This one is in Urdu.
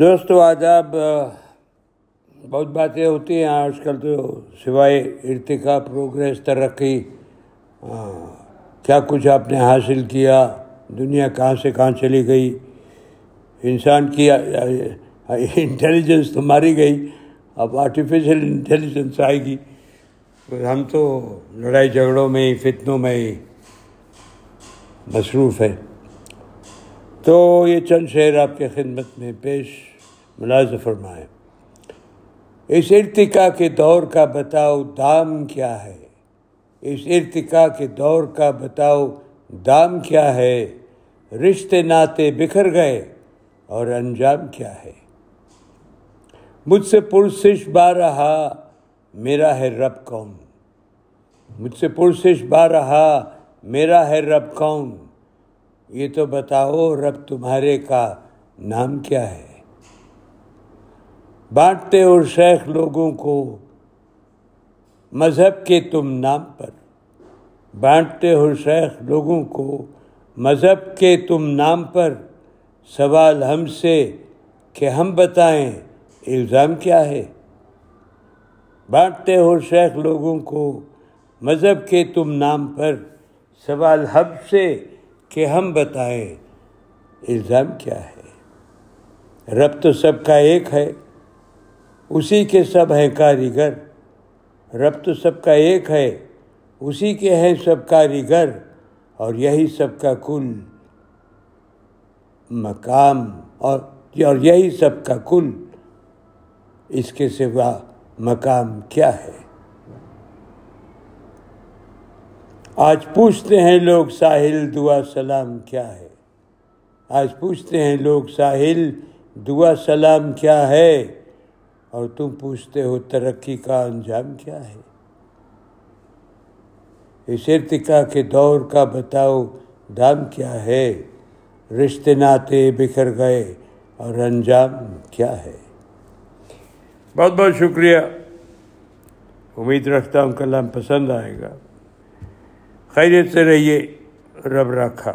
دوستو آداب بہت باتیں ہوتی ہیں۔ آج کل تو سوائے ارتقا پروگریس ترقی کیا کچھ آپ نے حاصل کیا؟ دنیا کہاں سے کہاں چلی گئی؟ انسان کی انٹیلیجنس تو ماری گئی۔ اب آرٹیفیشیل انٹیلیجنس آئے گی۔ ہم تو لڑائی جھگڑوں میں ہی، فتنوں میں ہی مصروف ہیں۔ تو یہ چند شعر آپ کے خدمت میں پیش ملاز فرمائے۔ اس ارتقا کے دور کا بتاؤ دام کیا ہے۔ اس ارتقا کے دور کا بتاؤ دام کیا ہے۔ رشتے ناطے بکھر گئے اور انجام کیا ہے۔ مجھ سے پرسش با رہا میرا ہے رب کون مجھ سے پرسش با رہا میرا ہے رب کون یہ تو بتاؤ رب تمہارے کا نام کیا ہے؟ بانٹتے اور شیخ لوگوں کو مذہب کے تم نام پر، بانٹتے ہو شیخ لوگوں کو مذہب کے تم نام پر سوال ہم سے کہ ہم بتائیں الزام کیا ہے؟ بانٹتے ہو شیخ لوگوں کو مذہب کے تم نام پر سوال ہم سے کہ ہم بتائیں الزام کیا ہے۔ رب تو سب کا ایک ہے، اسی کے سب ہیں کاریگر۔ رب تو سب کا ایک ہے، اسی کے ہیں سب کاریگر۔ اور یہی سب کا کل مقام، اور اور یہی سب کا کل۔ اس کے سوا مقام کیا ہے؟ آج پوچھتے ہیں لوگ ساحل دعا سلام کیا ہے؟ آج پوچھتے ہیں لوگ ساحل دعا سلام کیا ہے؟ اور تم پوچھتے ہو ترقی کا انجام کیا ہے؟ اس ارتقا کے دور کا بتاؤ دام کیا ہے؟ رشتے ناطے بکھر گئے اور انجام کیا ہے؟ بہت بہت شکریہ۔ امید رکھتا ہوں کلام پسند آئے گا۔ خیریت سے رہیے رب رکھا